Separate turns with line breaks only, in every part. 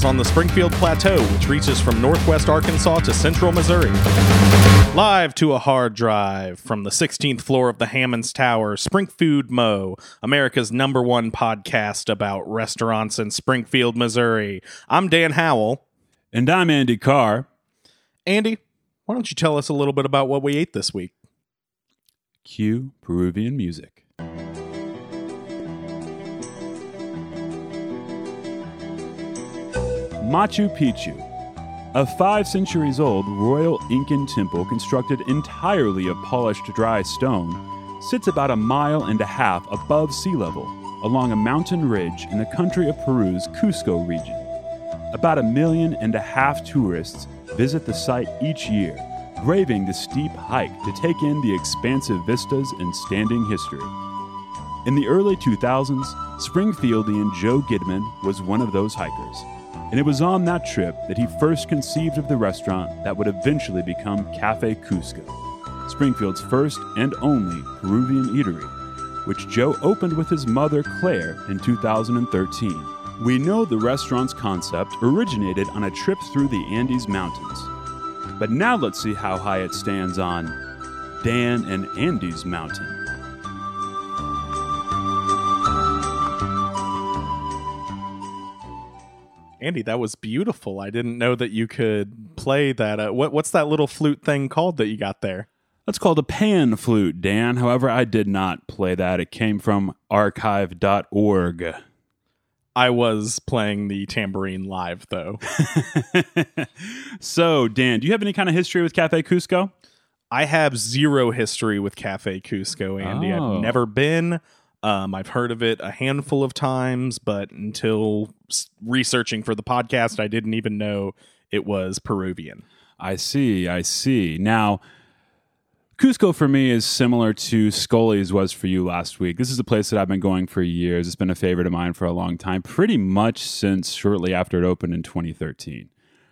Is on the Springfield Plateau, which reaches from northwest Arkansas to central Missouri. Live to a hard drive from the 16th floor of the Hammons Tower, Springfood Mo, America's number one podcast about restaurants in Springfield, Missouri. I'm Dan Howell.
And I'm Andy Carr.
Andy, why don't you tell us a little bit about what we ate this week?
Cue Peruvian music. Machu Picchu, a five centuries old royal Incan temple constructed entirely of polished dry stone, sits about a mile and a half above sea level along a mountain ridge in the country of Peru's Cusco region. About a million and a half tourists visit the site each year, braving the steep hike to take in the expansive vistas and standing history. In the early 2000s, Springfieldian Joe Gidman was one of those hikers, and it was on that trip that he first conceived of the restaurant that would eventually become Cafe Cusco, Springfield's first and only Peruvian eatery, which Joe opened with his mother Claire in 2013. We know the restaurant's concept originated on a trip through the Andes Mountains. But now let's see how high it stands on Dan and Andy's Mountain.
Andy, that was beautiful. I didn't know that you could play that. Uh, what, what's that little flute thing called that you got there?
That's called a pan flute, Dan. However, I did not play that. It came from archive.org.
I was playing the tambourine live, though.
so, Dan, do you have any kind of history with Cafe Cusco?
I have zero history with Cafe Cusco, Andy.
Oh.
I've never been. Um, I've heard of it a handful of times, but until researching for the podcast, I didn't even know it was Peruvian.
I see, I see. Now, Cusco for me is similar to Scully's was for you last week. This is a place that I've been going for years. It's been a favorite of mine for a long time, pretty much since shortly after it opened in 2013.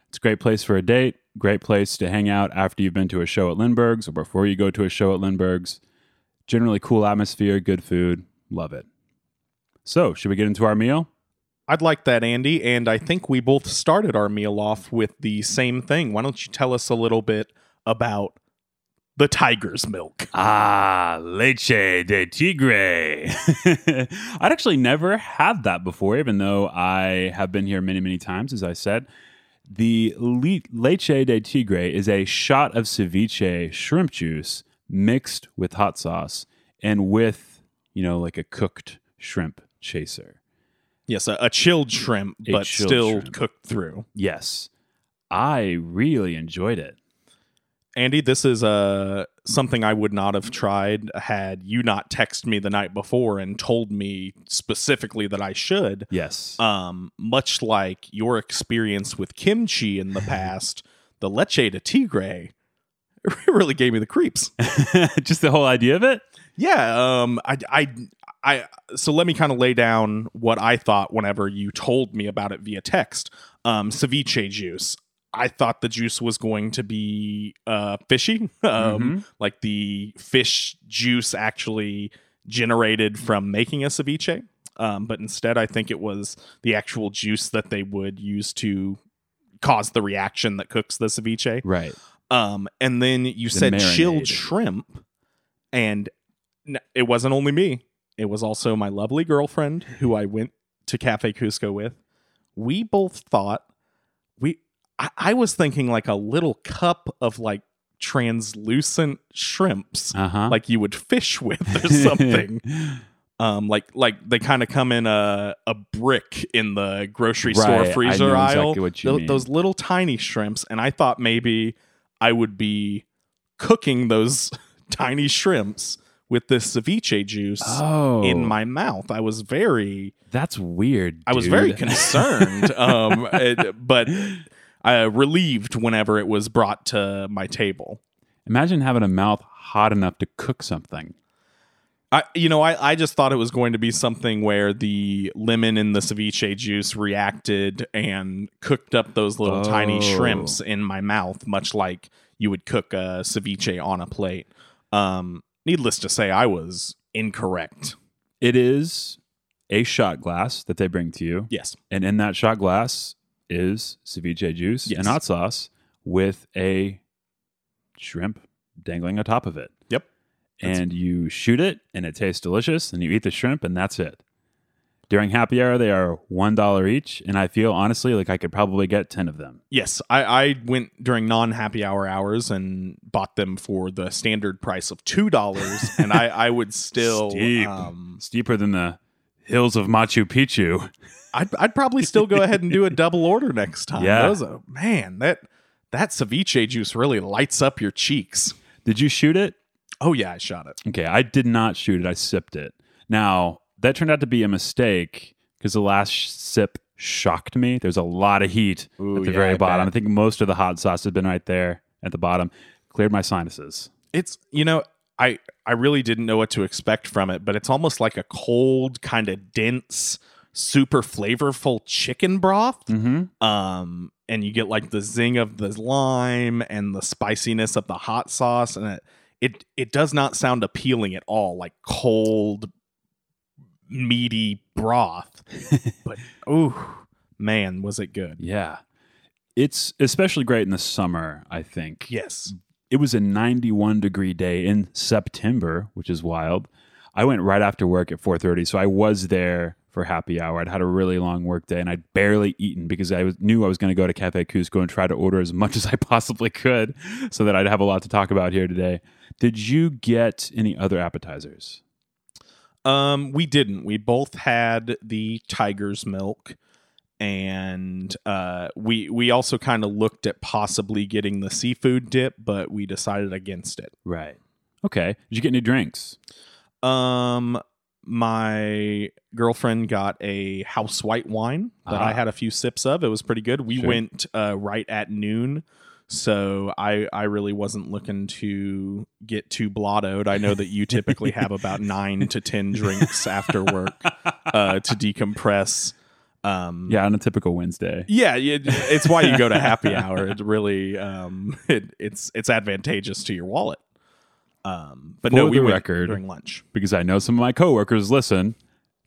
It's a great place for a date, great place to hang out after you've been to a show at Lindbergh's or before you go to a show at Lindbergh's. Generally cool atmosphere, good food. Love it. So, should we get into our meal?
I'd like that, Andy. And I think we both started our meal off with the same thing. Why don't you tell us a little bit about the tiger's milk?
Ah, leche de tigre. I'd actually never had that before, even though I have been here many, many times, as I said. The le- leche de tigre is a shot of ceviche shrimp juice mixed with hot sauce and with, you know, like a cooked shrimp chaser.
Yes, a, a chilled shrimp,
A
but
chilled
still
shrimp.
cooked through.
Yes, I really enjoyed it.
Andy, this is uh, something I would not have tried had you not texted me the night before and told me specifically that I should.
Yes.
Um, much like your experience with kimchi in the past, the leche de tigre it really gave me the creeps.
Just the whole idea of it?
Yeah, um, I, I, I. So let me kind of lay down what I thought whenever you told me about it via text. Um, ceviche juice. I thought the juice was going to be uh, fishy, um,
Mhm.
like the fish juice actually generated from making a ceviche. Um, but instead, I think it was the actual juice that they would use to cause the reaction that cooks the ceviche.
Right.
Um, and then you said
marinade.
chilled shrimp, and it wasn't only me; it was also my lovely girlfriend who I went to Cafe Cusco with. We both thought we. I, I was thinking like a little cup of like translucent shrimps,
Uh huh.
like you would fish with or something. um, like like they kind of come in a a brick in the grocery
Right,
store freezer aisle.
exactly what you
Tho-
mean.
Those little tiny shrimps, and I thought maybe I would be cooking those tiny shrimps with this ceviche juice
oh,
in my mouth. I was very
That's weird.
I was very concerned, um, it- but uh, relieved whenever it was brought to my table.
Imagine having a mouth hot enough to cook something.
I, you know, I, I just thought it was going to be something where the lemon in the ceviche juice reacted and cooked up those little tiny
Oh.
shrimps in my mouth, much like you would cook a ceviche on a plate. Um, needless to say, I was incorrect.
It is a shot glass that they bring to you,
Yes.
and in that shot glass, is ceviche juice
Yes.
and hot sauce with a shrimp dangling atop of it.
That's-
And you shoot it, and it tastes delicious, and you eat the shrimp, and that's it. During happy hour, they are one dollar each, and I feel honestly like I could probably get ten of them.
Yes, I, I went during non happy hour hours and bought them for the standard price of two dollars, and I, I would still
Steep.
um,
Steeper than the hills of Machu Picchu.
I'd, I'd probably still go ahead and do a double order next time.
Yeah.
That was a man that that ceviche juice really lights up your cheeks.
Did you shoot it?
Oh yeah, I shot it.
Okay, I did not shoot it. I sipped it. Now, that turned out to be a mistake because the last sip shocked me. There's a lot of heat
Ooh,
at the
yeah,
very
I
bottom.
bet.
I think most of the hot sauce has been right there at the bottom. Cleared my sinuses.
It's you know I I really didn't know what to expect from it, but it's almost like a cold, kind of dense, super flavorful chicken broth.
Mm-hmm.
um and you get like the zing of the lime and the spiciness of the hot sauce and it it, it does not sound appealing at all like cold meaty broth but oh man was it good
Yeah. It's especially great in the summer, I think.
yes
It was a 91 degree day in September, which is wild. I went right after work at 4:30, so I was there for happy hour. I'd had a really long work day and I'd barely eaten because I was, knew I was going to go to Cafe Cusco and try to order as much as I possibly could so that I'd have a lot to talk about here today. Did you get any other appetizers?
um we didn't we both had the tiger's milk and uh we we also kind of looked at possibly getting the seafood dip but we decided against it
Right. Okay. Did you get any drinks?
Um, my girlfriend got a house white wine that I
Ah.
had a few sips of. It was pretty good. We
Sure.
went uh, right at noon, so I I really wasn't looking to get too blottoed. I know that you typically have about nine to ten drinks after work uh, to decompress. Um,
Yeah, on a typical Wednesday.
yeah, it, it's why you go to happy hour. It really, um, it, it's it's advantageous to your wallet. Um, but no, we
record,
during lunch.
because I know some of my coworkers listen.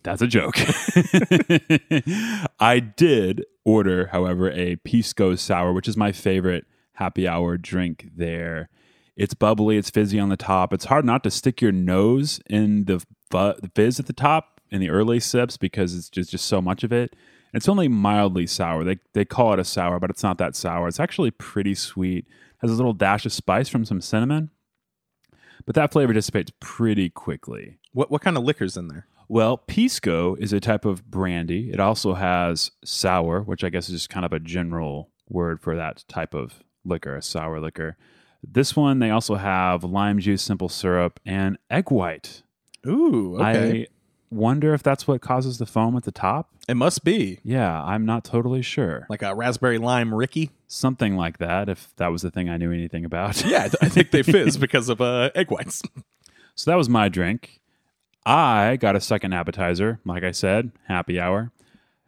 That's a joke. I did order, however, a Pisco sour, which is my favorite happy hour drink there. It's bubbly, it's fizzy on the top. It's hard not to stick your nose in the, fizz at the top in the early sips because it's just, just so much of it. It's only mildly sour. They, they call it a sour, but it's not that sour. It's actually pretty sweet. Has a little dash of spice from some cinnamon, but that flavor dissipates pretty quickly.
What what kind of liquors in there?
Well, Pisco is a type of brandy. It also has sour, which I guess is just kind of a general word for that type of liquor, a sour liquor. This one, they also have lime juice, simple syrup, and egg white.
Ooh, okay.
I wonder if that's what causes the foam at the top.
it must be
Yeah, I'm not totally sure.
like a raspberry lime Ricky.
Something like that, if that was the thing I knew anything about.
Yeah, I, think they fizz because of uh, egg whites.
So that was my drink. I got a second appetizer, like I said, happy hour.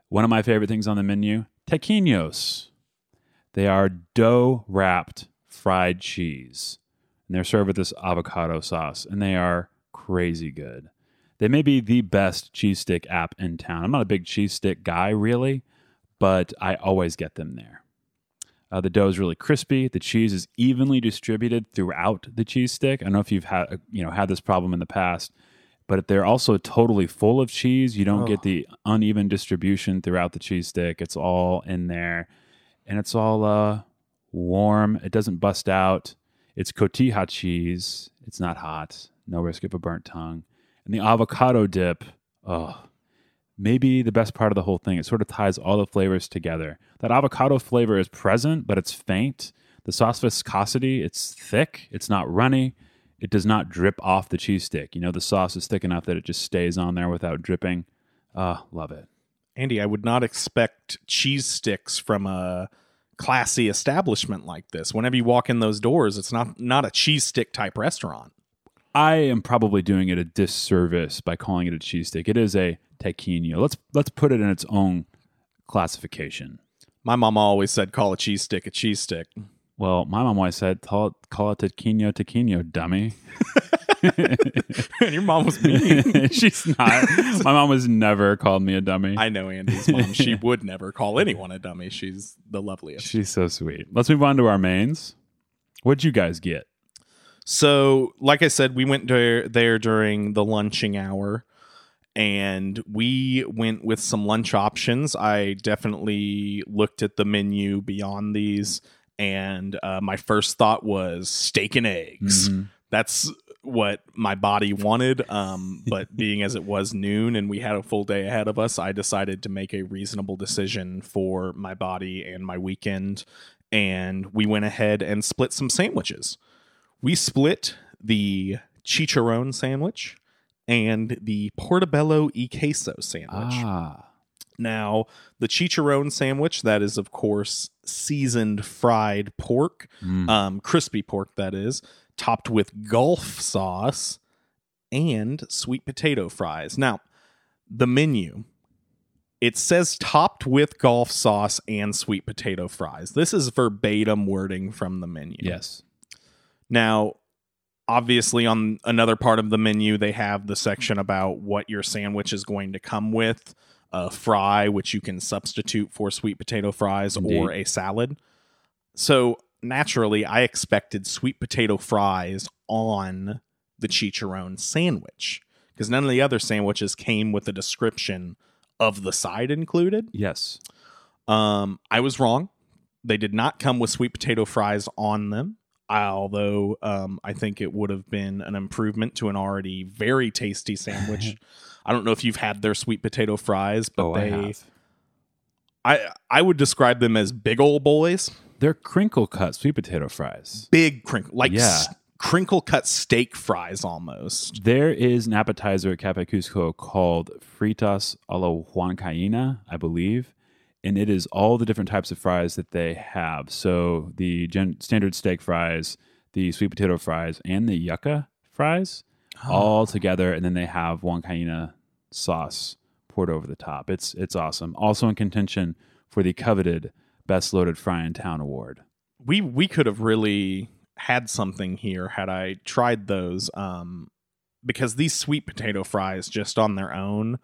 One of my favorite things on the menu, taquinos. They are dough wrapped fried cheese. And they're served with this avocado sauce, and they are crazy good. They may be the best cheese stick app in town. I'm not a big cheese stick guy, really, but I always get them there. Uh, the dough is really crispy. The cheese is evenly distributed throughout the cheese stick. I don't know if you've had you know had this problem in the past, but they're also totally full of cheese. You don't
Oh.
get the uneven distribution throughout the cheese stick. It's all in there, and it's all uh, warm. It doesn't bust out. It's cotija cheese. It's not hot. No risk of a burnt tongue. And the avocado dip. Oh, maybe the best part of the whole thing. It sort of ties all the flavors together. That avocado flavor is present, but it's faint. The sauce viscosity, it's thick. It's not runny. It does not drip off the cheese stick. You know, the sauce is thick enough that it just stays on there without dripping. Ah, love it.
Andy, I would not expect cheese sticks from a classy establishment like this. Whenever you walk in those doors, it's not not a cheese stick type restaurant.
I am probably doing it a disservice by calling it a cheese stick. It is a taquino. Let's let's put it in its own classification.
My mama always said, "Call a cheese stick a cheese stick."
Well, my mom always said, call it, call it taquino taquino, dummy.
and your mom was mean.
She's not. My mom has never called me a dummy.
I know Andy's mom. She would never call anyone a dummy. She's the loveliest.
She's so sweet. Let's move on to our mains. What'd you guys get?
So, like I said, we went there, there during the lunching hour and we went with some lunch options. I definitely looked at the menu beyond these, and uh, my first thought was steak and eggs.
Mhm.
That's what my body wanted. Um, but being as it was noon and we had a full day ahead of us, I decided to make a reasonable decision for my body and my weekend. And we went ahead and split some sandwiches. We split the chicharron sandwich and the portobello e queso sandwich.
Ah.
Now, the chicharron sandwich, that is, of course, seasoned fried pork,
Mm.
um, crispy pork, that is, topped with golf sauce and sweet potato fries. Now, the menu, it says topped with golf sauce and sweet potato fries. This is verbatim wording from the menu.
yes.
Now, obviously, on another part of the menu, they have the section about what your sandwich is going to come with a fry, which you can substitute for sweet potato fries or a salad. So, naturally, I expected sweet potato fries on the chicharron sandwich because none of the other sandwiches came with a description of the side included.
Yes.
Um, I was wrong. They did not come with sweet potato fries on them. Although um, I think it would have been an improvement to an already very tasty sandwich. I don't know if you've had their sweet potato fries, but
oh, I
they
have.
I I would describe them as big old boys,
They're crinkle cut sweet potato fries.
big crinkle like
Yeah.
s- crinkle cut steak fries almost.
There is an appetizer at Cafe Cusco called Fritas a la Huancaína, I believe. And it is all the different types of fries that they have. So the gen- standard steak fries, the sweet potato fries, and the yucca fries all together. And then they have Huancaína sauce poured over the top. It's it's awesome. Also in contention for the coveted Best Loaded Fry in Town award.
we we could have really had something here had I tried those. Um, because these sweet potato fries, just on their own,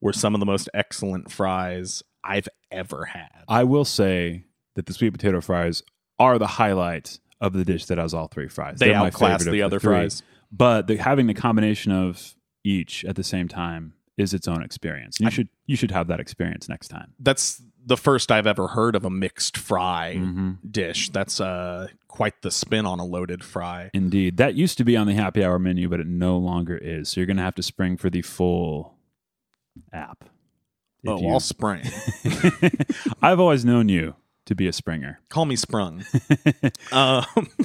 were some of the most excellent fries I've ever had.
I will say that the sweet potato fries are the highlight of the dish that has all three fries.
They
They're
outclass the other fries.
But the, having the combination of each at the same time is its own experience. You
I-
should you should have that experience next time.
That's the first I've ever heard of a mixed fry
Mhm.
dish. That's uh, quite the spin on a loaded fry.
Indeed, that used to be on the happy hour menu, but it no longer is. So you're going to have to spring for the full app.
Oh,
you-
all spring.
I've always known you to be a springer.
Call me sprung. um,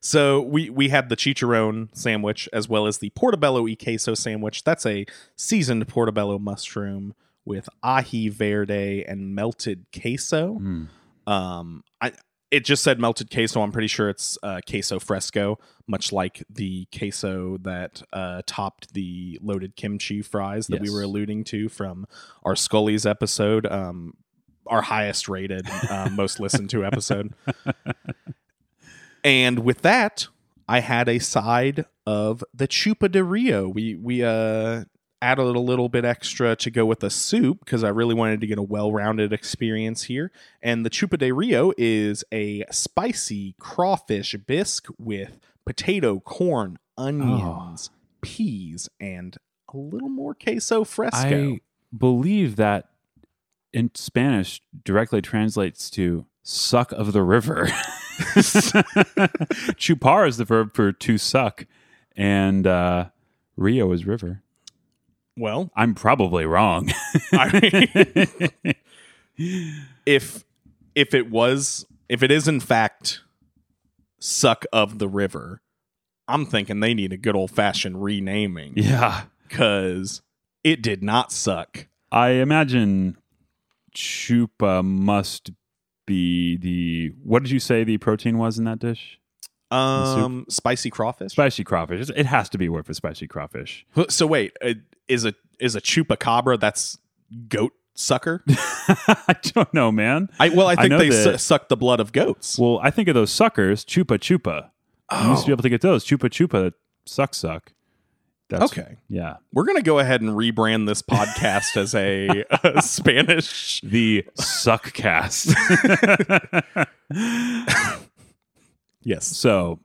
so we we had the chicharron sandwich as well as the portobello e queso sandwich. That's a seasoned portobello mushroom with aji verde and melted queso.
Mm.
Um, I it just said melted queso. I'm pretty sure it's uh, queso fresco, much like the queso that uh, topped the loaded kimchi fries that we were alluding to from our Scully's episode. Um, our highest rated, uh, most listened to episode. and with that, I had a side of the chupa de rio. We we uh added a little bit extra to go with the soup because I really wanted to get a well-rounded experience here. And the chupa de rio is a spicy crawfish bisque with potato, corn, onions, peas, and a little more queso fresco.
I believe that in Spanish directly translates to suck of the river. Chupar is the verb for to suck, and uh, Rio is river.
well,
I'm probably wrong.
I if if it was if it is in fact suck of the river, I'm thinking they need a good old fashioned renaming
yeah.
because it did not suck.
I imagine chupa must be the. What did you say the protein was in that dish?
Um, spicy crawfish.
Spicy crawfish. It has to be worth for spicy crawfish.
so wait, uh, is a is a chupacabra that's goat sucker?
I don't know, man.
I well, I think
know
they
that-
su- suck the blood of goats.
Well, I think of those suckers, chupa chupa. You used to be able to get those chupa chupa suck suck. That's,
Okay.
Yeah.
We're gonna go ahead and rebrand this podcast as a, a Spanish.
The suck cast.
Yes.
so,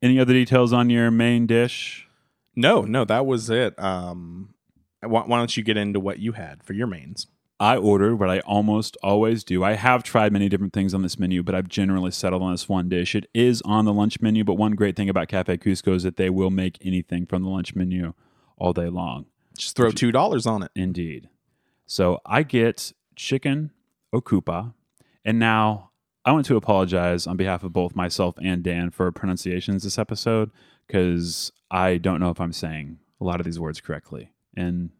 any other details on your main dish?
No, no, that was it. Um, why, why don't you get into what you had for your mains?
I ordered what I almost always do. I have tried many different things on this menu, but I've generally settled on this one dish. It is on the lunch menu, but one great thing about Cafe Cusco is that they will make anything from the lunch menu all day long.
Just throw two dollars on it.
Indeed. So I get chicken ocopa. And now I want to apologize on behalf of both myself and Dan for pronunciations this episode because I don't know if I'm saying a lot of these words correctly. And.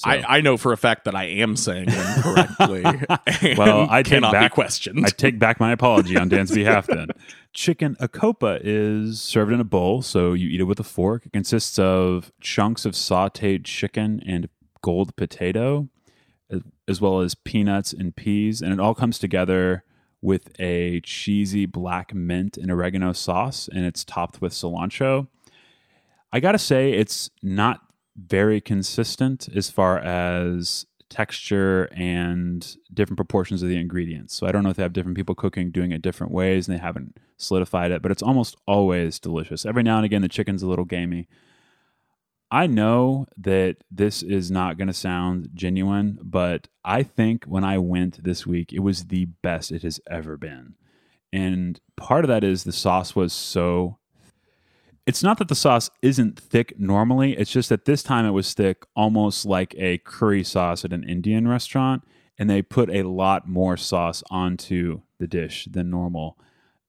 So
I, I know for a fact that I am saying them correctly.
Well, I
cannot
back-
be questioned.
I take back my apology on Dan's behalf then. Chicken ocopa is served in a bowl, so you eat it with a fork. It consists of chunks of sauteed chicken and gold potato, as- as well as peanuts and peas, and it all comes together with a cheesy black mint and oregano sauce, and it's topped with cilantro. I gotta say, it's not very consistent as far as texture and different proportions of the ingredients. So I don't know if they have different people cooking, doing it different ways, and they haven't solidified it, but it's almost always delicious. Every now and again, the chicken's a little gamey. I know that this is not going to sound genuine, but I think when I went this week, it was the best it has ever been. And part of that is the sauce was so it's not that the sauce isn't thick normally. It's just that this time it was thick, almost like a curry sauce at an Indian restaurant. And they put a lot more sauce onto the dish than normal.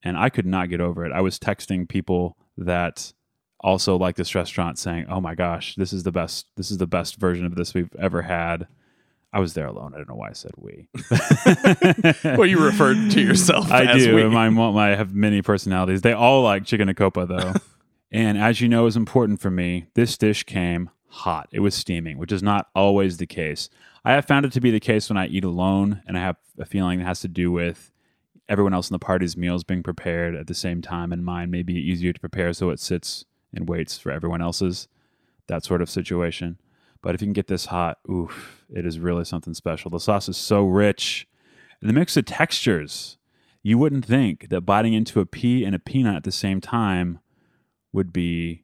And I could not get over it. I was texting people that also like this restaurant saying, Oh my gosh, this is the best. This is the best version of this we've ever had. I was there alone. I don't know why I said we.
well, you referred to yourself
I
as
do.
we.
My mom, I have many personalities. They all like chicken ocopa though. And as you know is important for me, this dish came hot. It was steaming, which is not always the case. I have found it to be the case when I eat alone, and I have a feeling it has to do with everyone else in the party's meals being prepared at the same time, and mine may be easier to prepare so it sits and waits for everyone else's. That sort of situation. But if you can get this hot, oof, it is really something special. The sauce is so rich. And the mix of textures, you wouldn't think that biting into a pea and a peanut at the same time would be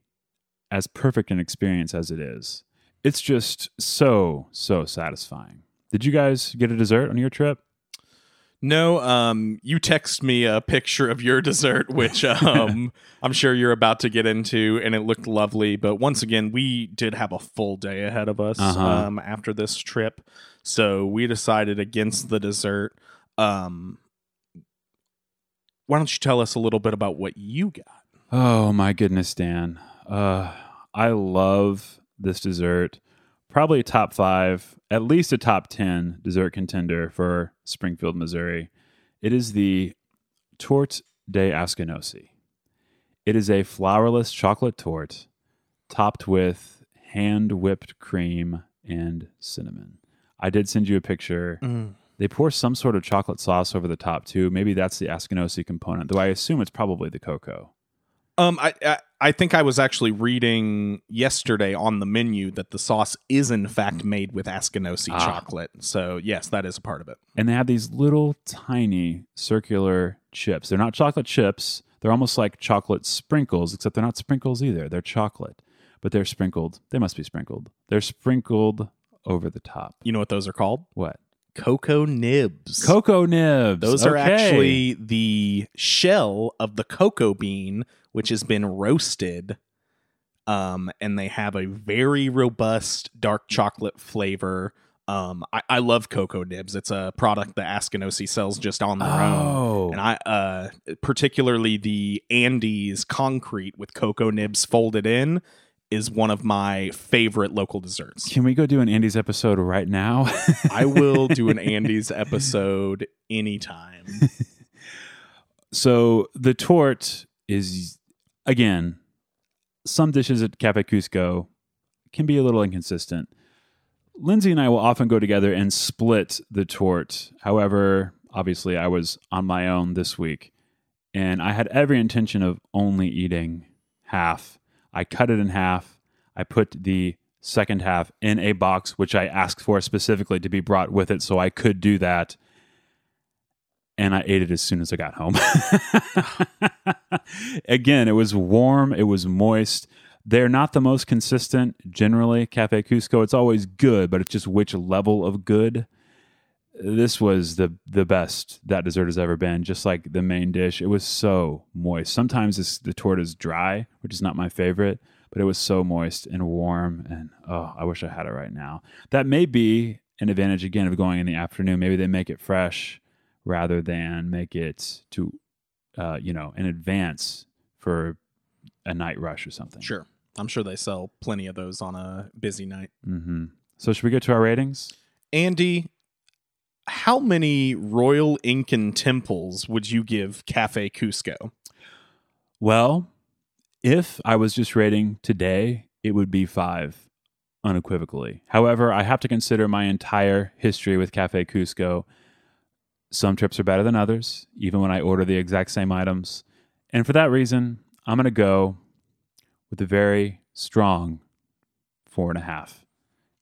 as perfect an experience as it is. It's just so, so satisfying. Did you guys get a dessert on your trip?
No, um, you text me a picture of your dessert, which um, I'm sure you're about to get into, and it looked lovely. But once again, we did have a full day ahead of us
Uh-huh.
um, after this trip, so we decided against the dessert. Um, why don't you tell us a little bit about what you got?
Oh my goodness, Dan. Uh, I love this dessert. Probably a top five, at least a top 10 dessert contender for Springfield, Missouri. It is the Torte de Askinosi. It is a flourless chocolate torte topped with hand whipped cream and cinnamon. I did send you a picture. They pour some sort of chocolate sauce over the top too. Maybe that's the Askinosi component, though I assume it's probably the cocoa.
Um, I, I I think I was actually reading yesterday on the menu that the sauce is in fact made with Askinosi
Ah.
chocolate. So yes, that is a part of it.
and they have these little tiny circular chips. They're not chocolate chips. They're almost like chocolate sprinkles, except they're not sprinkles either. They're chocolate, but they're sprinkled. They must be sprinkled. They're sprinkled over the top.
You know what those are called?
What?
Cocoa nibs.
Cocoa nibs.
Those are actually the shell of the cocoa bean, which has been roasted. Um, and they have a very robust dark chocolate flavor. Um, I, I love cocoa nibs. It's a product that Askinosi sells just on their own.
Oh.
And I uh particularly the Andy's concrete with cocoa nibs folded in is one of my favorite local desserts.
Can we go do an Andy's episode right now?
I will do an Andy's episode anytime.
So the tort is again, some dishes at Cafe Cusco can be a little inconsistent. Lindsay and I will often go together and split the tort. However, obviously, I was on my own this week, and I had every intention of only eating half. I cut it in half. I put the second half in a box, which I asked for specifically to be brought with it so I could do that. And I ate it as soon as I got home. Again, it was warm, it was moist. They're not the most consistent generally, Cafe Cusco. It's always good, but it's just which level of good. This was the the best that dessert has ever been, just like the main dish. It was so moist. Sometimes this, the torta is dry, which is not my favorite, but it was so moist and warm. And oh, I wish I had it right now. That may be an advantage again of going in the afternoon. Maybe they make it fresh rather than make it to, uh, you know, in advance for a night rush or something.
Sure. I'm sure they sell plenty of those on a busy night.
Mm-hmm. So should we get to our ratings?
Andy, how many Royal Incan temples would you give Cafe Cusco?
Well, if I was just rating today, it would be five unequivocally. However, I have to consider my entire history with Cafe Cusco. Some trips are better than others, even when I order the exact same items. And for that reason, I'm going to go with a very strong four and a half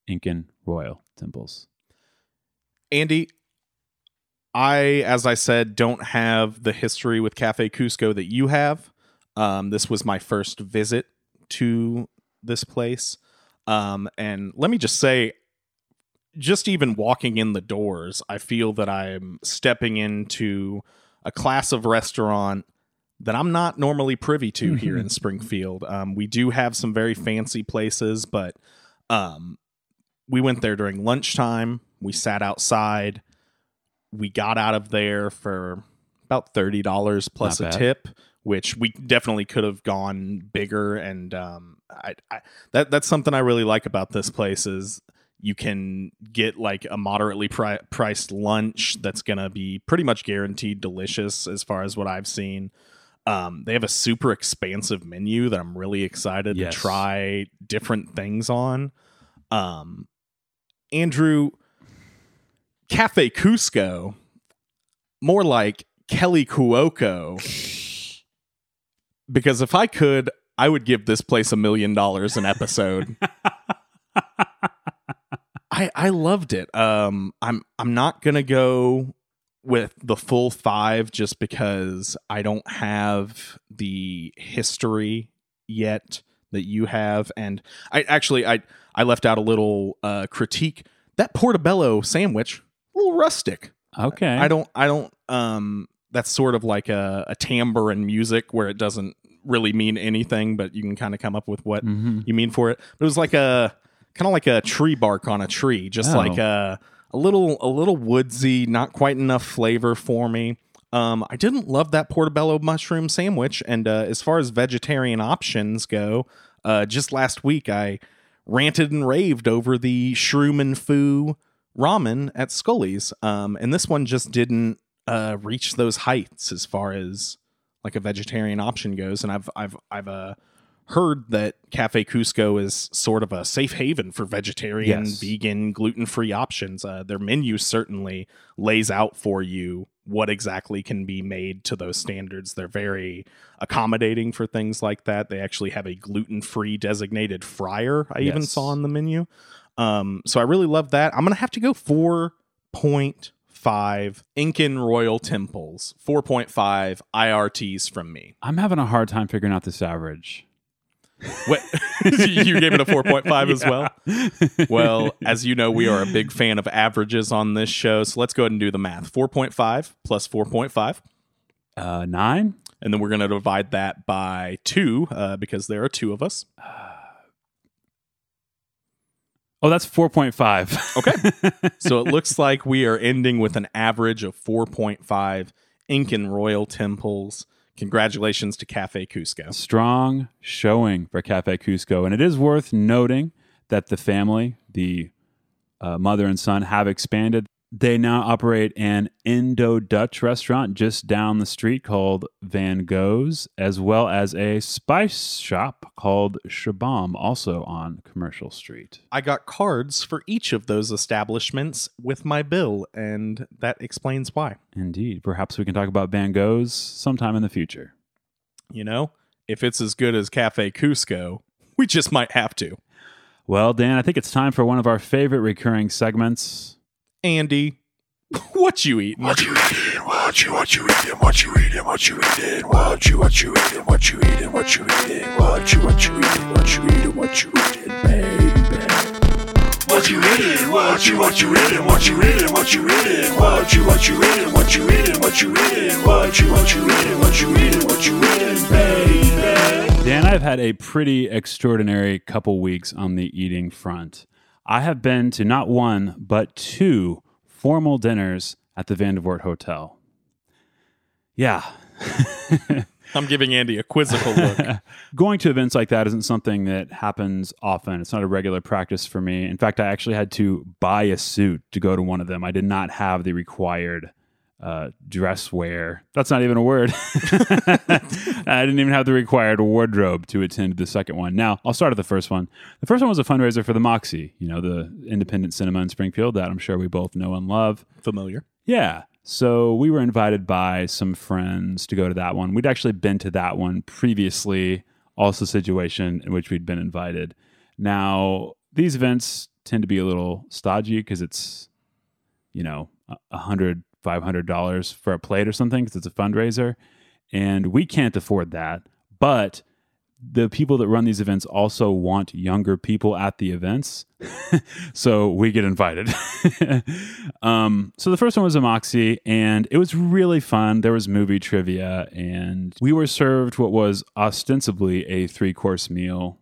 Incan Royal Temples.
Andy, I, as I said, don't have the history with Cafe Cusco that you have. Um, this was my first visit to this place. Um, and let me just say, just even walking in the doors, I feel that I'm stepping into a class of restaurant that I'm not normally privy to here in Springfield. Um, we do have some very fancy places, but um, we went there during lunchtime. We sat outside. We got out of there for about thirty dollars plus
Not
a
bad.
tip, which we definitely could have gone bigger. And um, I, I, that that's something I really like about this place is you can get like a moderately pri- priced lunch that's gonna be pretty much guaranteed delicious as far as what I've seen. Um, they have a super expansive menu that I'm really excited
Yes.
to try different things on. Um, Andrew, Cafe Cusco, more like Kaley Cuoco. Because if I could, I would give this place a million dollars an episode. I I loved it. Um, I'm I'm not gonna go with the full five just because I don't have the history yet that you have, and I actually I I left out a little uh, critique. That portobello sandwich, a little rustic.
Okay.
I don't I don't um that's sort of like a, a timbre in music where it doesn't really mean anything, but you can kind of come up with what
Mhm.
you mean for it. It was like a kind of like a tree bark on a tree, just
Oh.
like a a little a little woodsy, not quite enough flavor for me. Um, I didn't love that portobello mushroom sandwich, and uh, as far as vegetarian options go, uh, just last week I ranted and raved over the shroom and foo ramen at Scully's, um, and this one just didn't uh, reach those heights as far as like a vegetarian option goes. And I've I've I've uh, heard that Cafe Cusco is sort of a safe haven for vegetarian,
Yes.
vegan, gluten free options. Uh, their menu certainly lays out for you what exactly can be made to those standards. They're very accommodating for things like that. They actually have a gluten free designated fryer, I even saw on the menu. Um, so I really love that. I'm going to have to go 4.5 Incan Royal Temples, 4.5 IRTs from me.
I'm having a hard time figuring out this average.
What you gave it a 4.5 as well? Well, as you know, we are a big fan of averages on this show. So let's go ahead and do the math. 4.5 plus 4.5.
Uh, nine?
And then we're going to divide that by two uh, because there are two of us.
Oh, that's 4.5.
Okay. so it looks like we are ending with an average of 4.5 Incan Royal Temples. Congratulations to Cafe Cusco.
Strong showing for Cafe Cusco. And it is worth noting that the family, the uh, mother and son, have expanded They now operate an Indo Dutch restaurant just down the street called Van Gogh's, as well as a spice shop called Shabam, also on Commercial Street.
I got cards for each of those establishments with my bill, and that explains why.
Indeed. Perhaps we can talk about Van Gogh's sometime in the future.
You know, if it's as good as Cafe Cusco, we just might have to.
Well, Dan, I think it's time for one of our favorite recurring segments.
Andy, what you eating?
What you eating? What you what you eating? What you eating? What you eating? What you what you eating? What you eating? What you eating? What you what you eating? What you eating? What you eating, baby? What you eating? What you what you eating? What you eating? What you eating? What you what you eating? What you eating? What you eating? What you what you eating? What you eating? What you eating, baby?
Dan, I've had a pretty extraordinary couple weeks on the eating front. I have been to not one, but two formal dinners at the Vandervoort Hotel. Yeah.
I'm giving Andy a quizzical look.
Going to events like that isn't something that happens often. It's not a regular practice for me. In fact, I actually had to buy a suit to go to one of them. I did not have the required uh, dress wear. That's not even a word. I didn't even have the required wardrobe to attend the second one. Now, I'll start at the first one. The first one was a fundraiser for the Moxie, you know, the independent cinema in Springfield that I'm sure we both know and love.
Familiar.
Yeah. So we were invited by some friends to go to that one. We'd actually been to that one previously, also situation in which we'd been invited. Now, these events tend to be a little stodgy because it's, you know, a a hundred, five hundred dollars for a plate or something because it's a fundraiser, and we can't afford that. But the people that run these events also want younger people at the events, so we get invited. um, so the first one was a Moxie, and it was really fun. There was movie trivia, and we were served what was ostensibly a three course meal.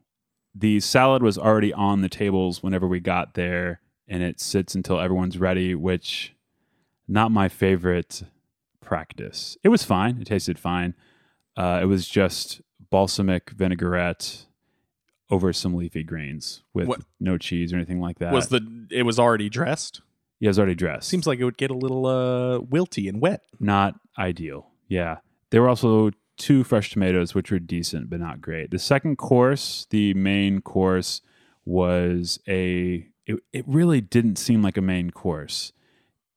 The salad was already on the tables whenever we got there, and it sits until everyone's ready, which not my favorite practice. It was fine. It tasted fine. Uh, it was just balsamic vinaigrette over some leafy greens with
What-
no cheese or anything like that.
Was the it was already dressed?
yeah, it was already dressed.
Seems like it would get a little uh wilty and wet.
not ideal. Yeah. There were also two fresh tomatoes, which were decent, but not great. The second course, the main course, was a, it, it really didn't seem like a main course.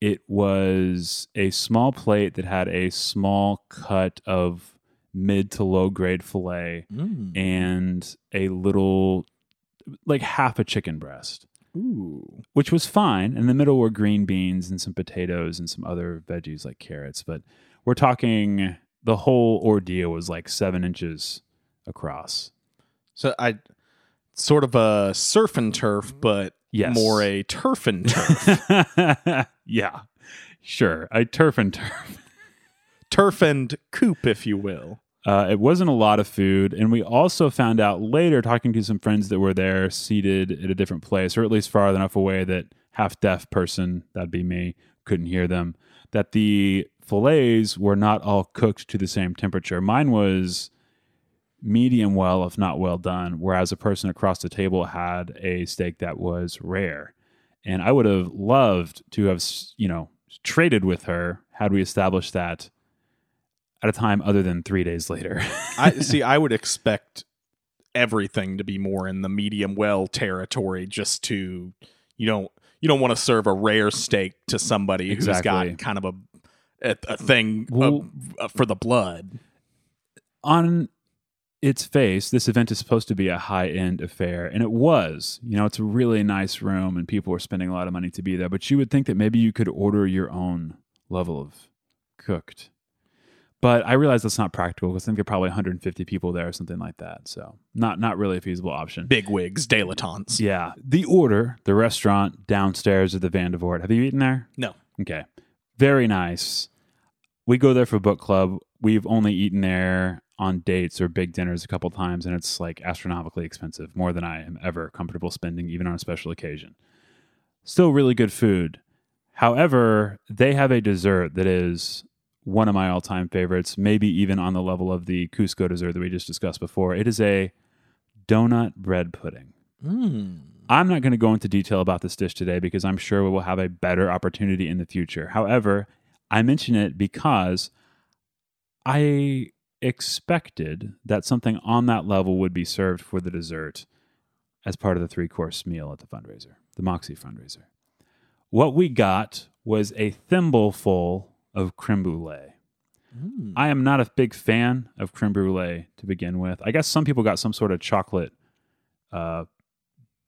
It was a small plate that had a small cut of mid to low grade filet mm. and a little, like half a chicken breast
Ooh.
which was fine. In the middle were green beans and some potatoes and some other veggies like carrots. But we're talking the whole ordeal was like seven inches across.
So I sort of a surf and turf, mm-hmm. but
Yes.
more a turf and turf.
yeah, sure. I turf and turf.
turf and coop, if you will.
Uh, it wasn't a lot of food. And we also found out later, talking to some friends that were there seated at a different place, or at least far enough away that half deaf person, that'd be me, couldn't hear them, that the fillets were not all cooked to the same temperature. Mine was medium well, if not well done, whereas a person across the table had a steak that was rare. And I would have loved to have, you know, traded with her had we established that at a time other than three days later.
I see. I would expect everything to be more in the medium well territory, just to you don't you don't want to serve a rare steak to somebody who's got kind of a a, a thing
Well-
uh, for the blood.
on its face, this event is supposed to be a high end affair, and it was. You know, it's a really nice room, and people were spending a lot of money to be there. But you would think that maybe you could order your own level of cooked. But I realize that's not practical because I think there are probably 150 people there or something like that. So not not really a feasible option.
Big wigs, dilettantes.
Yeah, the order, the restaurant downstairs at the Vandervoort. Have you eaten there?
No,
Okay. Very nice. We go there for book club. We've only eaten there on dates or big dinners a couple times, and it's like astronomically expensive, more than I am ever comfortable spending, even on a special occasion. Still really good food. However, they have a dessert that is one of my all time favorites, maybe even on the level of the Cusco dessert that we just discussed before. It is a donut bread pudding.
mm.
I'm not going to go into detail about this dish today because I'm sure we will have a better opportunity in the future. However, I mention it because I expected that something on that level would be served for the dessert as part of the three course meal at the fundraiser, the Moxie fundraiser. What we got was a thimbleful of creme brulee. I am not a big fan of creme brulee to begin with. I guess some people got some sort of chocolate uh,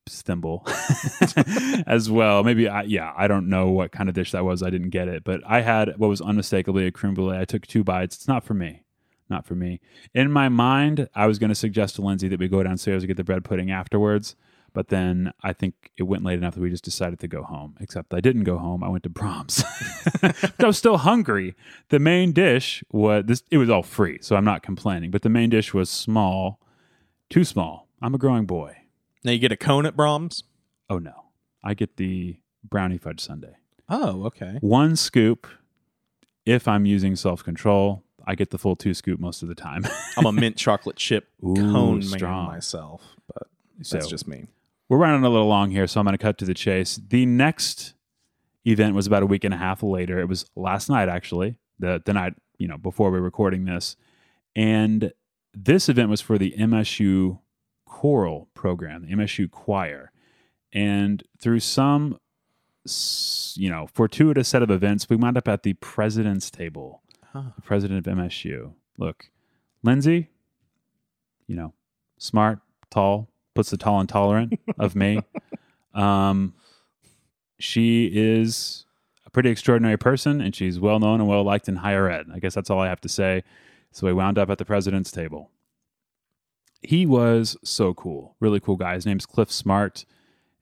thimble as well. Maybe, I, yeah, I don't know what kind of dish that was. I didn't get it, but I had what was unmistakably a creme brulee. I took two bites. It's not for me. Not for me. In my mind, I was going to suggest to Lindsay that we go downstairs and get the bread pudding afterwards. But then I think it went late enough that we just decided to go home. Except I didn't go home. I went to Braum's. but I was still hungry. The main dish was this. It was all free, so I'm not complaining. But the main dish was small, too small. I'm a growing boy.
Now you get a cone at Braum's.
Oh no, I get the brownie fudge sundae.
Oh, okay.
One scoop. If I'm using self control, I get the full two scoop most of the time.
I'm a mint chocolate chip
Ooh,
cone
strong.
man myself, but
So-
that's just me.
We're running a little long here, so I'm going to cut to the chase. The next event was about a week and a half later. It was last night, actually, the the night you know before we are recording this, and this event was for the MSU choral program, the MSU choir, and through some you know fortuitous set of events, we wound up at the president's table,
Huh.
the president of MSU. Look, Lindsay, you know, smart, tall, puts the tall and tolerant of me. Um, she is a pretty extraordinary person, and she's well known and well liked in higher ed. I guess that's all I have to say. So we wound up at the president's table. He was so cool, really cool guy. His name's Clif Smart,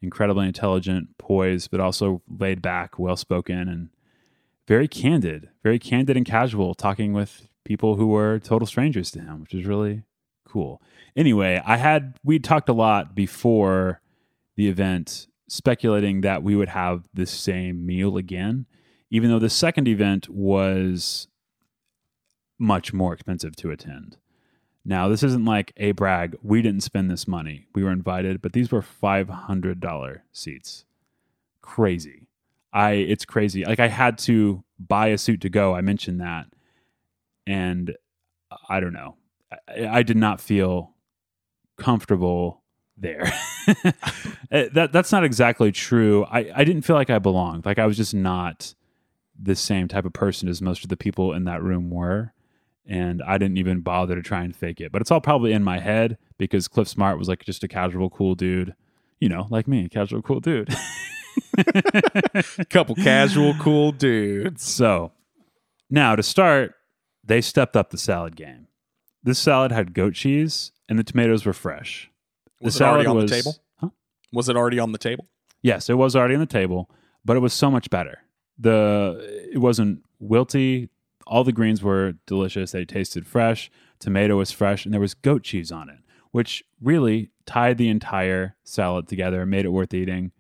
incredibly intelligent, poised, but also laid back, well spoken, and very candid, very candid and casual, talking with people who were total strangers to him, which is really cool. Anyway, I had we talked a lot before the event, speculating that we would have the same meal again, even though the second event was much more expensive to attend. Now, this isn't like a brag. We didn't spend this money. We were invited, but these were $500 seats. Crazy. I it's crazy. Like I had to buy a suit to go. I mentioned that. And I don't know. I, I did not feel comfortable there. Eh, that that's not exactly true. I, I didn't feel like I belonged. Like I was just not the same type of person as most of the people in that room were. And I didn't even bother to try and fake it. But it's all probably in my head because Clif Smart was like just a casual, cool dude. You know, like me, casual, cool dude.
Couple casual, cool dudes.
So now to start, they stepped up the salad game. This salad had goat cheese and the tomatoes were fresh. The
Was it already
salad
on
was-
the table?
Huh?
Was it already on the table?
Yes, it was already on the table, but it was so much better. The it wasn't wilty. All the greens were delicious. They tasted fresh. Tomato was fresh, and there was goat cheese on it, which really tied the entire salad together and made it worth eating.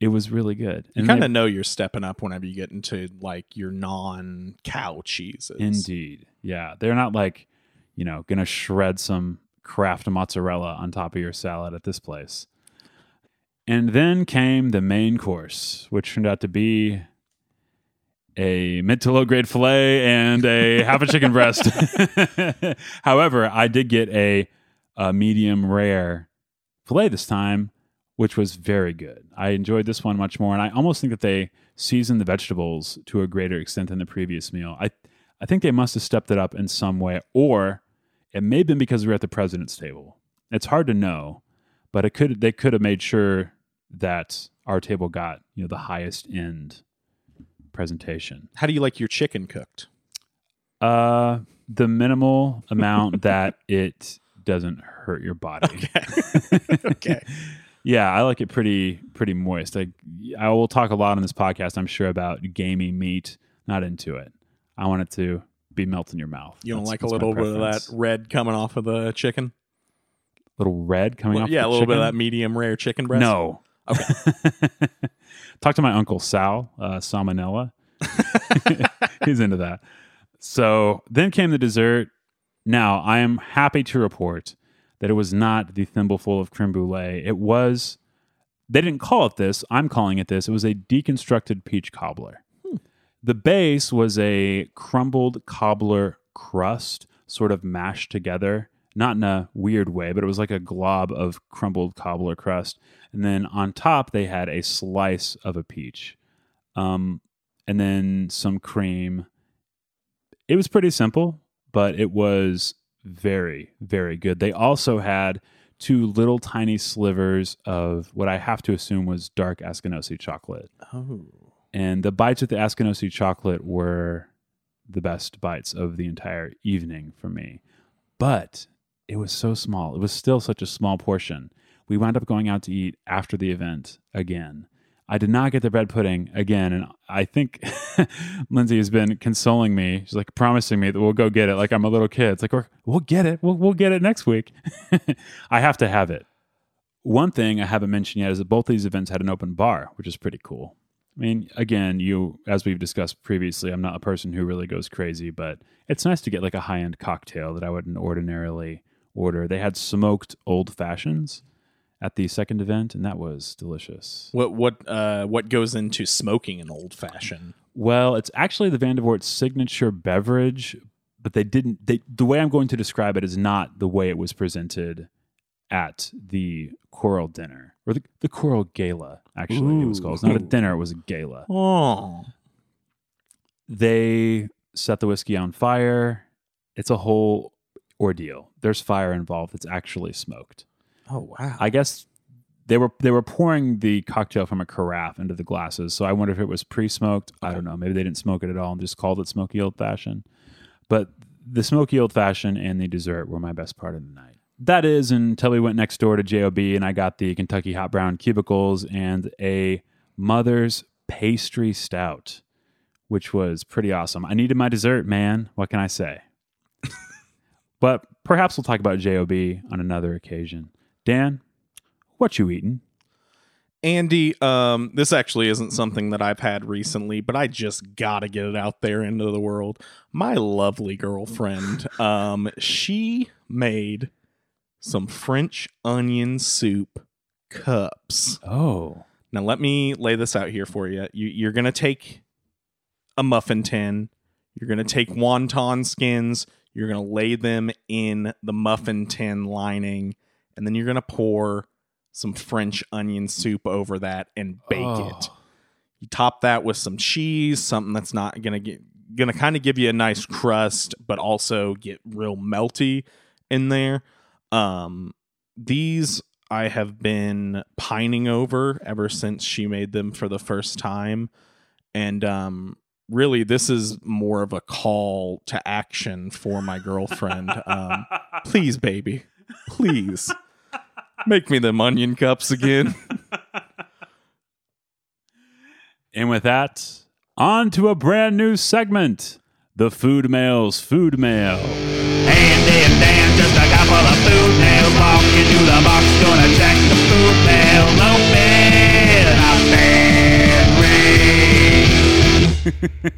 It was really good.
You kind of know you're stepping up whenever you get into like your non cow cheeses.
Indeed. Yeah. They're not like, you know, going to shred some Kraft mozzarella on top of your salad at this place. And then came the main course, which turned out to be a mid to low grade filet and a half a chicken breast. However, I did get a, a medium rare filet this time, which was very good. I enjoyed this one much more, and I almost think that they seasoned the vegetables to a greater extent than the previous meal. I I think they must have stepped it up in some way, or it may have been because we were at the president's table. It's hard to know, but it could they could have made sure that our table got you know the highest end presentation.
How do you like your chicken cooked?
Uh, the minimal amount that it doesn't hurt your body.
okay.
Yeah, I like it pretty pretty moist. I I will talk a lot on this podcast, I'm sure, about gamey meat. Not into it. I want it to be melt in your mouth.
You don't
That's-
like a
that's my
little bit of that red coming off of the chicken?
little red coming
Well,
off.
yeah,
the
a little bit of that medium rare chicken breast.
No.
Okay.
Talk to my uncle Sal, uh, salmonella. He's into that. So then came the dessert. Now I am happy to report that it was not the thimbleful of creme brulee. It was They didn't call it this. I'm calling it this. It was a deconstructed peach cobbler. The base was a crumbled cobbler crust, sort of mashed together, not in a weird way, but it was like a glob of crumbled cobbler crust. And then on top, they had a slice of a peach, um, and then some cream. It was pretty simple, but it was very, very good. They also had two little tiny slivers of what I have to assume was dark Askinosi chocolate.
Oh.
And the bites with the Askinosi chocolate were the best bites of the entire evening for me. But it was so small. It was still such a small portion. We wound up going out to eat after the event again. I did not get the bread pudding again. And I think Lindsay has been consoling me. She's like promising me that we'll go get it like I'm a little kid. It's like, we'll get it. We'll, we'll get it next week. I have to have it. One thing I haven't mentioned yet is that both these events had an open bar, which is pretty cool. I mean, again, you, as we've discussed previously, I'm not a person who really goes crazy, but it's nice to get like a high end cocktail that I wouldn't ordinarily order. They had smoked old fashions at the second event, and that was delicious.
What what uh what goes into smoking an old fashioned?
Well, it's actually the Vandervoort signature beverage, but they didn't. They, the way I'm going to describe it is not the way it was presented at the choral dinner or the, the choral gala. Actually, it was called. It's not a dinner; it was a gala.
Oh.
They set the whiskey on fire. It's a whole ordeal. There's fire involved. It's actually smoked.
Oh wow.
I guess they were they were pouring the cocktail from a carafe into the glasses. So I wonder if it was pre-smoked. I don't know. Maybe they didn't smoke it at all and just called it smoky old fashioned. But the smoky old fashioned and the dessert were my best part of the night. That is until we went next door to JOB and I got the Kentucky hot brown cubicles and a mother's pastry stout, which was pretty awesome. I needed my dessert, man. What can I say? but perhaps we'll talk about JOB on another occasion. Dan, what you eating?
Andy, um, this actually isn't something that I've had recently, but I just gotta get it out there into the world. My lovely girlfriend, um, she made some French onion soup cups.
Oh,
Now let me lay this out here for you. you you're gonna take a muffin tin. You're gonna take wonton skins. You're gonna lay them in the muffin tin lining, and then you're gonna pour some French onion soup over that and bake it.
Oh.
You top that with some cheese, something that's not gonna get gonna kind of give you a nice crust, but also get real melty in there. Um, these I have been pining over ever since she made them for the first time, and um, really, this is more of a call to action for my girlfriend. um, please, baby, please make me them onion cups again.
And with that, on to a brand new segment the Food Mail's Food Mail.
Andy and Dan, just a couple of food nails. Walk into the box, gonna check the food mail. Open a bad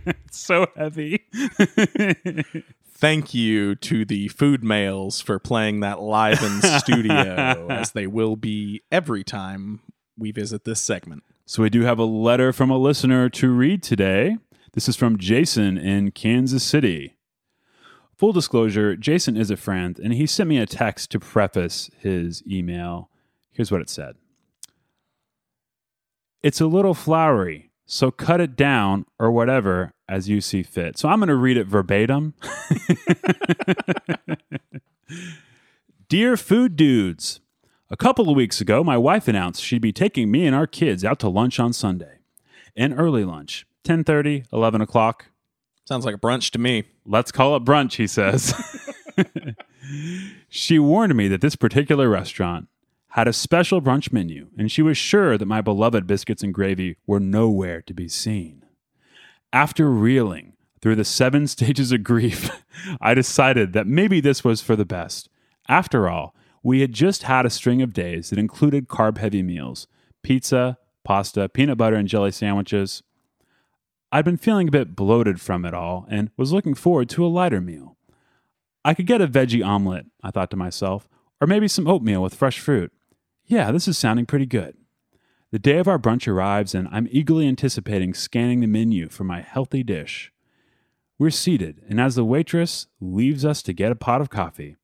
ring.
It's so heavy.
Thank you to the Food Mails for playing that live in studio, as they will be every time we visit this segment.
so, we do have a letter from a listener to read today. This is from Jason in Kansas City. Full disclosure Jason is a friend, and he sent me a text to preface his email. Here's what it said It's a little flowery, so cut it down or whatever as you see fit. So I'm going to read it verbatim. Dear Food Dudes, a couple of weeks ago, my wife announced she'd be taking me and our kids out to lunch on Sunday. An early lunch, 10:30, 11 o'clock.
Sounds like a brunch to me.
Let's call it brunch, he says. she warned me that this particular restaurant had a special brunch menu, and she was sure that my beloved biscuits and gravy were nowhere to be seen. After reeling through the seven stages of grief, I decided that maybe this was for the best. After all, we had just had a string of days that included carb heavy meals pizza, pasta, peanut butter and jelly sandwiches. I'd been feeling a bit bloated from it all and was looking forward to a lighter meal. I could get a veggie omelet, I thought to myself, or maybe some oatmeal with fresh fruit. Yeah, this is sounding pretty good. The day of our brunch arrives, and I'm eagerly anticipating scanning the menu for my healthy dish. We're seated, and as the waitress leaves us to get a pot of coffee,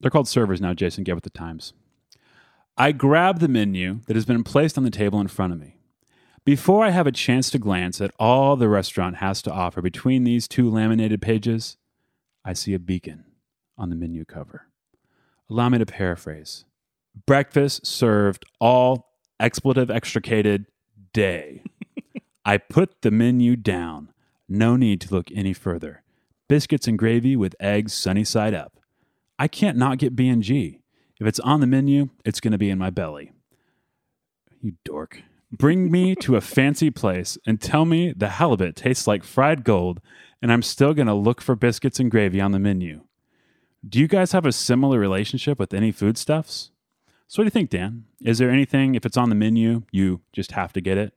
they're called servers now, Jason, get with the times. I grab the menu that has been placed on the table in front of me. Before I have a chance to glance at all the restaurant has to offer between these two laminated pages, I see a beacon on the menu cover. Allow me to paraphrase breakfast served all expletive extricated day. I put the menu down. No need to look any further. Biscuits and gravy with eggs sunny side up. I can't not get B&G. If it's on the menu, it's going to be in my belly. You dork. Bring me to a fancy place and tell me the halibut tastes like fried gold, and I'm still going to look for biscuits and gravy on the menu. Do you guys have a similar relationship with any foodstuffs? So, what do you think, Dan? Is there anything, if it's on the menu, you just have to get it?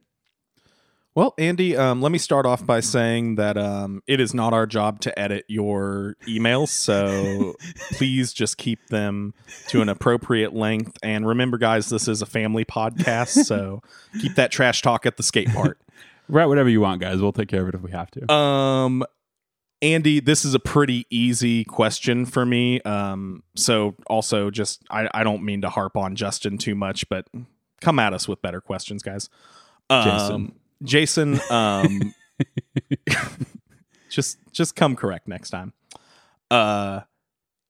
Well, Andy, um, let me start off by saying that um, it is not our job to edit your emails. So please just keep them to an appropriate length. And remember, guys, this is a family podcast. So keep that trash talk at the skate part.
Write whatever you want, guys. We'll take care of it if we have to.
Um, Andy, this is a pretty easy question for me. Um, so also just I, I don't mean to harp on Justin too much, but come at us with better questions, guys. Um,
Jason.
Jason, um, just just come correct next time. Uh,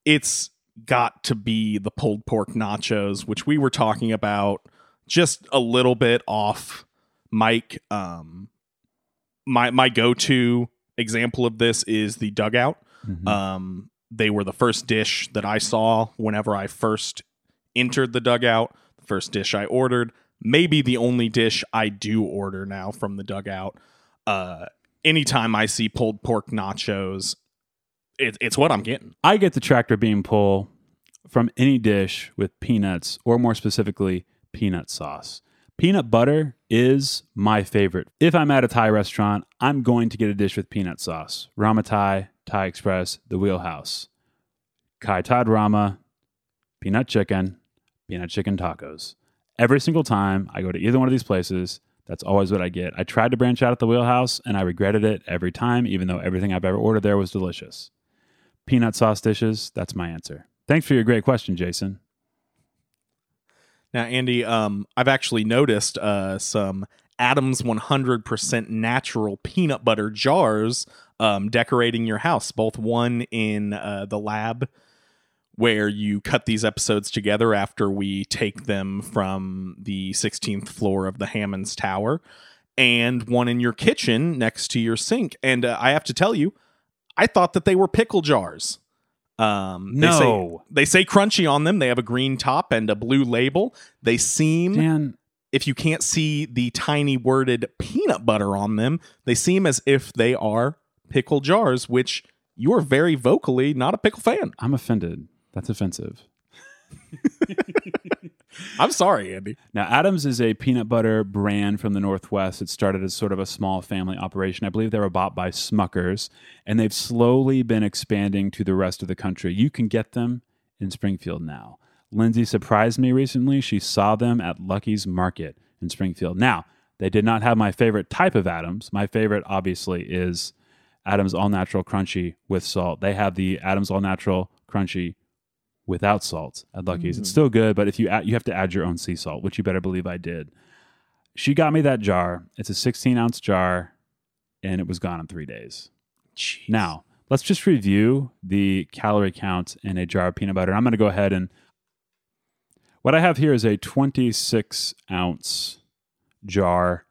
it's got to be the pulled pork nachos, which we were talking about just a little bit off mic. Um, my my go to example of this is the dugout.
Mhm.
Um, they were the first dish that I saw whenever I first entered the dugout. The first dish I ordered, maybe the only dish I do order now from the dugout. Uh, anytime I see pulled pork nachos, it, it's what I'm getting.
I get the tractor beam pull from any dish with peanuts, or more specifically, peanut sauce. Peanut butter is my favorite. If I'm at a Thai restaurant, I'm going to get a dish with peanut sauce. Rama Thai, Thai Express, The Wheelhouse. Kai Tad Rama, peanut chicken, peanut chicken tacos. Every single time I go to either one of these places, that's always what I get. I tried to branch out at The Wheelhouse and I regretted it every time, even though everything I've ever ordered there was delicious. Peanut sauce dishes, that's my answer. Thanks for your great question, Jason.
Now, Andy, um, I've actually noticed uh, some Adams 100% natural peanut butter jars um, decorating your house, both one in uh, the lab where you cut these episodes together after we take them from the 16th floor of the Hammons Tower, and one in your kitchen next to your sink. And uh, I have to tell you, I thought that they were pickle jars. Um, they say, they say crunchy on them. They have a green top and a blue label. They seem,
Dan,
if you can't see the tiny worded peanut butter on them, they seem as if they are pickle jars, which you are very vocally not a pickle fan.
I'm offended. That's offensive.
I'm sorry, Andy.
Now, Adams is a peanut butter brand from the Northwest. It started as sort of a small family operation. I believe they were bought by Smuckers, and they've slowly been expanding to the rest of the country. You can get them in Springfield now. Lindsay surprised me recently. She saw them at Lucky's Market in Springfield. Now, they did not have my favorite type of Adams. My favorite, obviously, is Adams All Natural Crunchy with salt. They have the Adams All Natural Crunchy without salt at Lucky's. It's mm. still good, but if you add, you have to add your own sea salt, which you better believe I did. She got me that jar. It's a 16 ounce jar, and it was gone in three days. Now let's just review the calorie count in a jar of peanut butter. I'm going to go ahead and what I have here is a 26 ounce jar.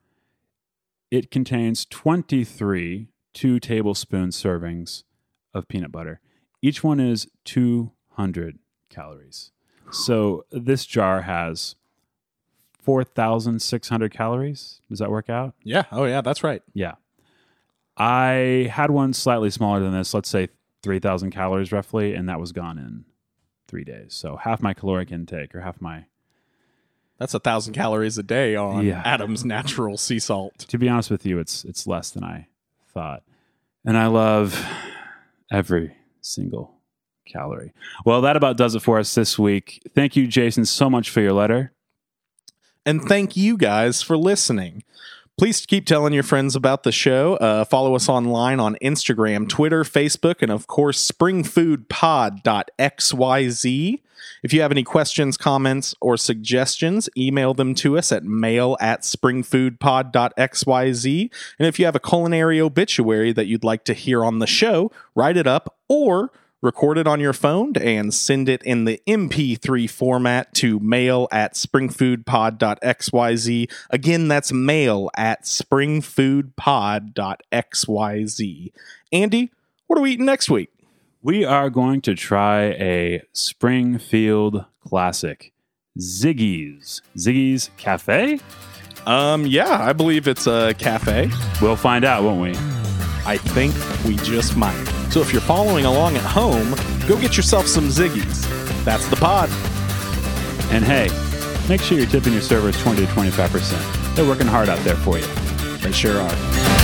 It contains 23 two tablespoon servings of peanut butter. Each one is 200 calories. So this jar has 4,600 calories. Does that work out?
Yeah. Oh, yeah. That's right.
Yeah. I had one slightly smaller than this, let's say 3,000 calories roughly, and that was gone in three days. So half my caloric intake or half my,
That's a thousand calories a day on
Yeah.
Adam's natural sea salt.
to be honest with you, it's, it's less than I thought. And I love every single calorie. Well, that about does it for us this week. Thank you, Jason, so much for your letter.
And thank you guys for listening. Please keep telling your friends about the show. Uh, follow us online on Instagram, Twitter, Facebook, and of course, springfoodpod.xyz. If you have any questions, comments, or suggestions, email them to us at mail at springfoodpod.xyz. And if you have a culinary obituary that you'd like to hear on the show, write it up or record it on your phone and send it in the MP3 format to mail at springfoodpod.xyz. Again, that's mail at springfoodpod.xyz. Andy, what are we eating next week?
We are going to try a Springfield classic, Ziggy's. Ziggy's Cafe?
Um, yeah, I believe it's a cafe.
We'll find out, won't we?
I think we just might. So if you're following along at home, go get yourself some Ziggies. That's the pod.
And hey, make sure you're tipping your servers 20 to 25%. They're working hard out there for you.
They sure are.